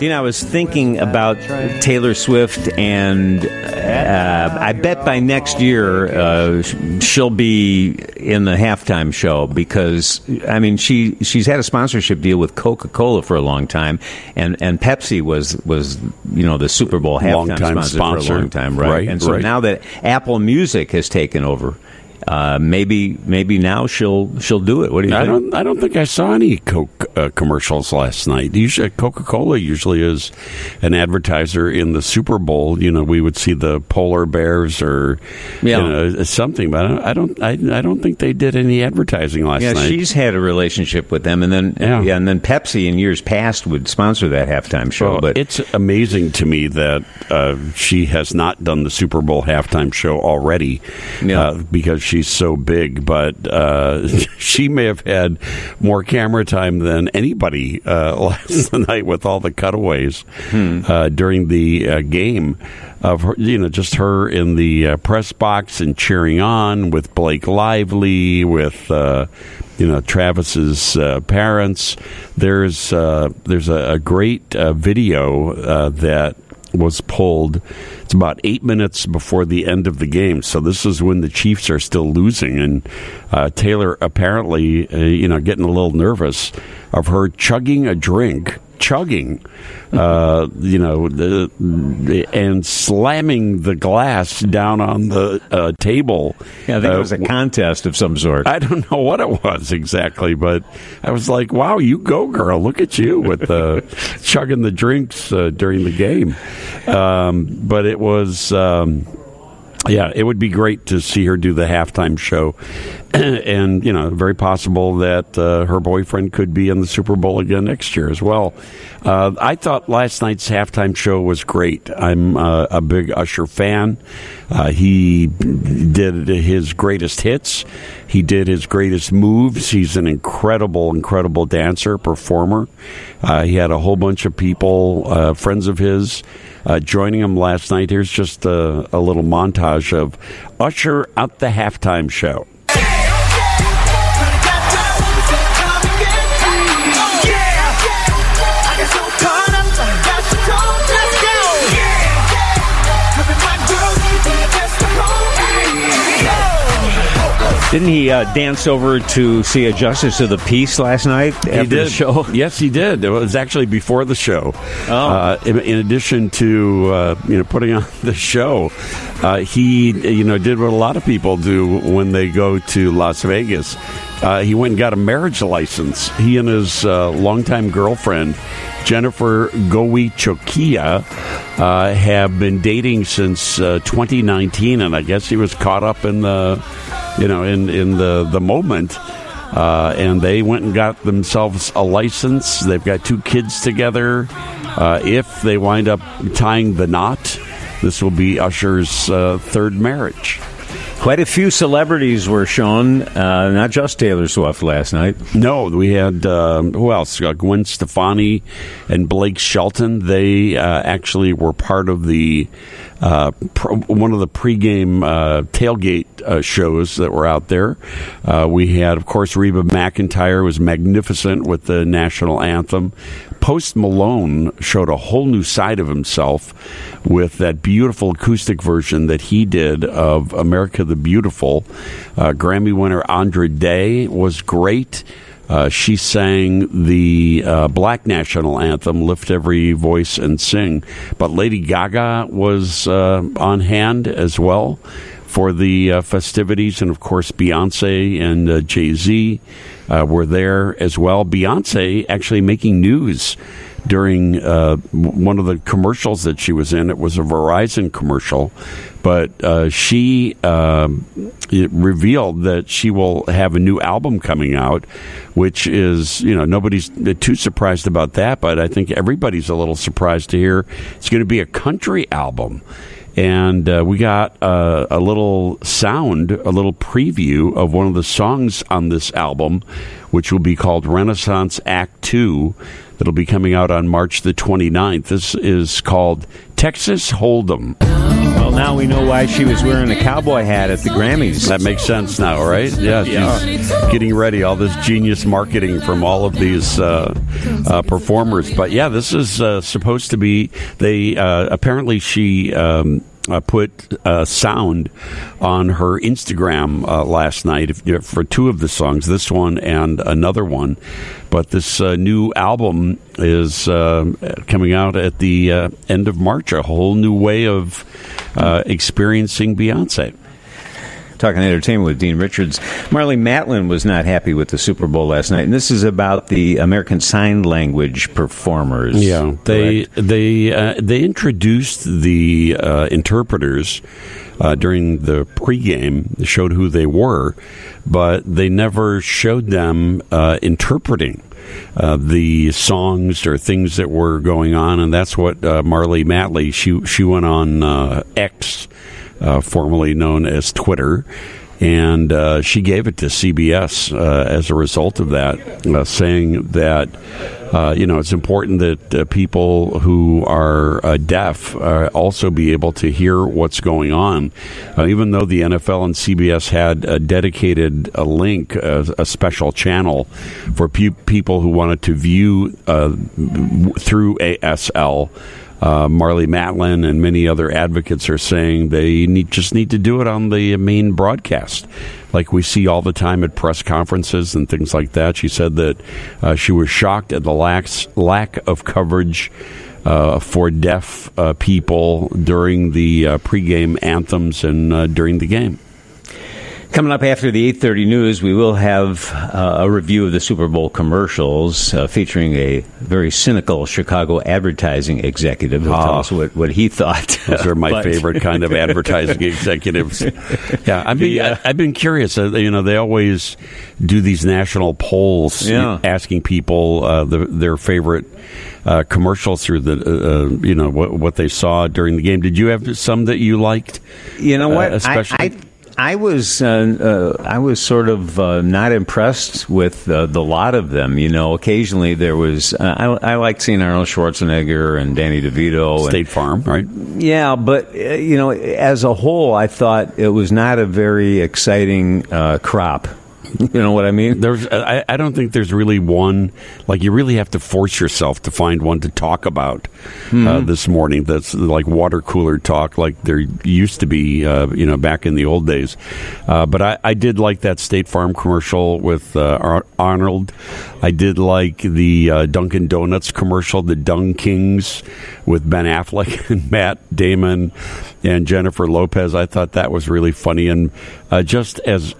You know, I was thinking about Taylor Swift, and uh, I bet by next year uh, she'll be in the halftime show because I mean she she's had a sponsorship deal with Coca Cola for a long time, and and Pepsi was was you know the Super Bowl halftime sponsor, sponsor, for a long time, right? right and so right. now that Apple Music has taken over. Uh, maybe maybe now she'll she'll do it. What do you I think? don't I don't think I saw any Coke uh, commercials last night. Usually, Coca Cola usually is an advertiser in the Super Bowl. You know, we would see the polar bears or Yeah. you know something, but I don't I don't I, I don't think they did any advertising last night. Yeah, night. she's had a relationship with them, and then Yeah. yeah. and then Pepsi in years past would sponsor that halftime show. Well, but it's amazing to me that uh, she has not done the Super Bowl halftime show already Yeah. uh, because she's so big. But uh, she may have had more camera time than anybody uh, last night with all the cutaways uh, during the uh, game. Of her, you know, just her in the uh, press box and cheering on with Blake Lively, with uh, you know Travis's uh, parents. There's uh, there's a, a great uh, video uh, that was pulled. It's about eight minutes before the end of the game. So this is when the Chiefs are still losing, and uh, Taylor apparently, uh, you know, getting a little nervous of her chugging a drink. Chugging, uh, you know, the, the- and slamming the glass down on the uh, table. yeah, I think Uh, it was a contest of some sort. I don't know what it was exactly, but I was like, "Wow, you go, girl! Look at you with the chugging the drinks uh, during the game." Um, but it was. Um, yeah, it would be great to see her do the halftime show, and you know, very possible that uh, her boyfriend could be in the Super Bowl again next year as well. Uh, I thought last night's halftime show was great. I'm uh, a big Usher fan. Uh, he did his greatest hits. He did his greatest moves. He's an incredible, incredible dancer, performer. Uh, he had a whole bunch of people, uh, friends of his, joining him last night. Here's just a, a little montage of Usher at the halftime show. Didn't he uh, dance over to see a Justice of the Peace last night after he did. the show? Yes, he did. It was actually before the show. Oh. Uh, in, in addition to uh, you know putting on the show, uh, he you know did what a lot of people do when they go to Las Vegas. Uh, he went and got a marriage license. He and his uh, longtime girlfriend. Jennifer Goicoechea uh, have been dating since uh, 2019, and I guess he was caught up in the, you know, in in the the moment. Uh, and they went and got themselves a license. They've got two kids together. Uh, if they wind up tying the knot, this will be Usher's uh, third marriage. Quite a few celebrities were shown, uh, not just Taylor Swift last night. No, we had um, who else? Uh, Gwen Stefani and Blake Shelton. They uh, actually were part of the uh, pr- one of the pregame uh, tailgate uh, shows that were out there. Uh, we had, of course, Reba McEntire was magnificent with the national anthem. Post Malone showed a whole new side of himself with that beautiful acoustic version that he did of America the Beautiful. Uh, Grammy winner Andra Day was great. Uh, she sang the uh, black national anthem, Lift Every Voice and Sing. But Lady Gaga was uh, on hand as well for the uh, festivities. And of course, Beyonce and uh, Jay Z uh, were there as well. Beyonce actually making news during uh, one of the commercials that she was in. It was a Verizon commercial, but uh, she it revealed that she will have a new album coming out, which is you know nobody's too surprised about that, but I think everybody's a little surprised to hear it's going to be a country album. And uh, we got uh, a little sound, a little preview of one of the songs on this album, which will be called Renaissance Act Two. That'll be coming out on March the 29th. This is called Texas Hold'em. Well, now we know why she was wearing a cowboy hat at the Grammys. That makes sense now, right? Yeah, she's getting ready. All this genius marketing from all of these uh, uh, performers. But yeah, this is uh, supposed to be. They uh, apparently she. Um, uh, put uh, sound on her Instagram uh, last night for two of the songs, this one and another one. But this uh, new album is uh, coming out at the uh, end of March, a whole new way of experiencing Beyonce talking entertainment with Dean Richards. Marlee Matlin was not happy with the Super Bowl last night, and this is about the American Sign Language performers. Yeah, they correct? they uh, they introduced the uh, interpreters. Uh, during the pregame, showed who they were, but they never showed them uh, interpreting uh, the songs or things that were going on, and that's what uh, Marlee Matlin she she went on uh, X uh, formerly known as Twitter. And uh, she gave it to CBS uh, as a result of that, uh, saying that uh, you know it's important that uh, people who are deaf also be able to hear what's going on. even though the NFL and CBS had a dedicated a link, a special channel for pe- people who wanted to view through ASL uh, Marlee Matlin and many other advocates are saying they need, just need to do it on the main broadcast, like we see all the time at press conferences and things like that. She said that uh, she was shocked at the lack, lack of coverage. Uh, for deaf uh, people during the uh, pregame anthems and uh, during the game. Coming up after the 8:30 news, we will have uh, a review of the Super Bowl commercials uh, featuring a very cynical Chicago advertising executive who tell us what, what he thought. Those are my but, favorite kind of advertising executives. Yeah, I've been, uh, I've been curious. Uh, you know, they always do these national polls yeah. asking people uh, the, their favorite uh, commercials through the uh, you know what, what, they saw during the game. Did you have some that you liked? You know what? Uh, especially. I, I, I was uh, uh, I was sort of uh, not impressed with uh, the lot of them. You know, occasionally there was uh, I, I liked seeing Arnold Schwarzenegger and Danny DeVito. State and, Farm, right? Yeah, but uh, you know, as a whole, I thought it was not a very exciting crop. You know what I mean? There's, I, I, don't think there's really one. Like you really have to force yourself to find one to talk about uh, mm-hmm. uh, this morning. That's like water cooler talk, like there used to be, uh, you know, back in the old days. Uh, but I, I, did like that State Farm commercial with uh, Arnold. I did like the uh, Dunkin' Donuts commercial, the DunKings, with Ben Affleck and Matt Damon and Jennifer Lopez. I thought that was really funny. And uh, just as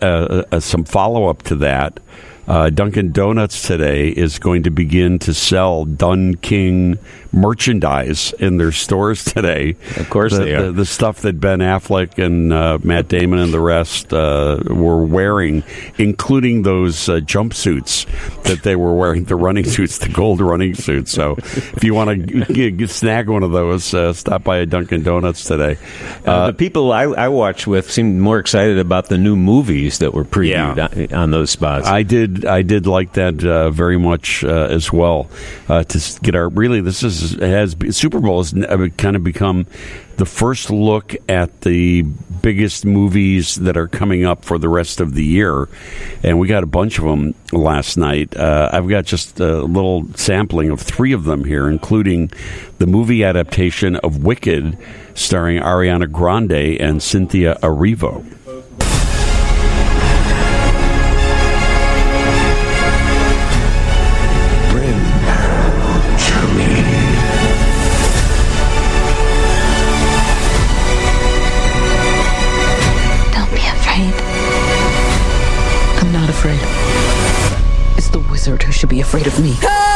some follow up to that, uh, Dunkin' Donuts today is going to begin to sell Dun King merchandise in their stores today. Of course, the, they are. The, the stuff that Ben Affleck and uh, Matt Damon and the rest uh, were wearing, including those uh, jumpsuits that they were wearing, the running suits, the gold running suits. So, if you want to snag one of those, uh, stop by a Dunkin' Donuts today. Uh, the people I, I, watched with seemed more excited about the new movies that were previewed yeah. on, on, those spots. I did. I did like that uh, very much as well. to get our really, this is has Super Bowl has kind of become the first look at the biggest movies that are coming up for the rest of the year, and we got a bunch of them last night. Uh, I've got just a little sampling of three of them here, including the movie adaptation of Wicked, starring Ariana Grande and Cynthia Erivo. Should be afraid of me.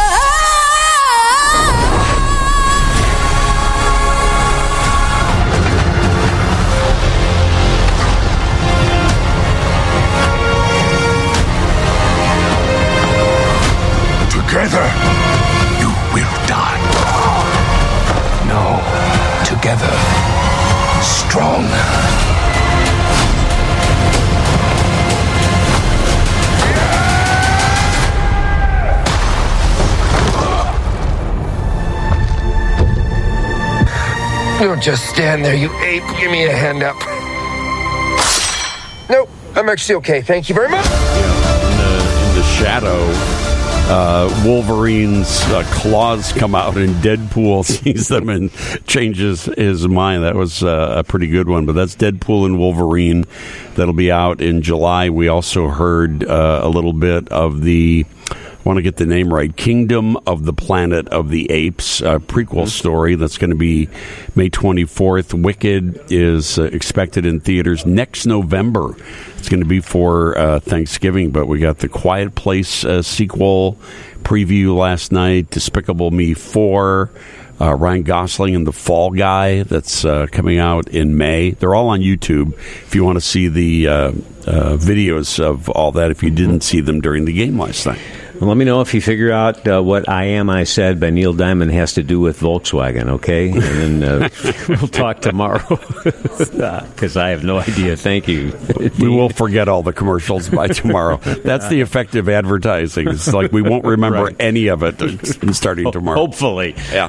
Don't just stand there, you ape. Give me a hand up. Nope, I'm actually okay. Thank you very much. in the, in the shadow, uh, Wolverine's uh, claws come out, and Deadpool sees them and changes his mind. That was uh, a pretty good one. But that's Deadpool and Wolverine. That'll be out in July. We also heard uh, a little bit of the. Want to get the name right. Kingdom of the Planet of the Apes, a prequel story that's going to be May 24th. Wicked is uh, expected in theaters next November. It's going to be for uh, Thanksgiving, but we got the Quiet Place uh, sequel preview last night. Despicable Me 4. Uh, Ryan Gosling and the Fall Guy that's uh, coming out in May. They're all on YouTube. If you want to see the uh, uh, videos of all that, if you didn't see them during the game last night. Well, let me know if you figure out uh, what "I Am I Said" by Neil Diamond has to do with Volkswagen. Okay, and then uh, we'll talk tomorrow because I have no idea. Thank you. We will forget all the commercials by tomorrow. That's the effective advertising. It's like we won't remember Right. any of it starting tomorrow. Hopefully. Yeah.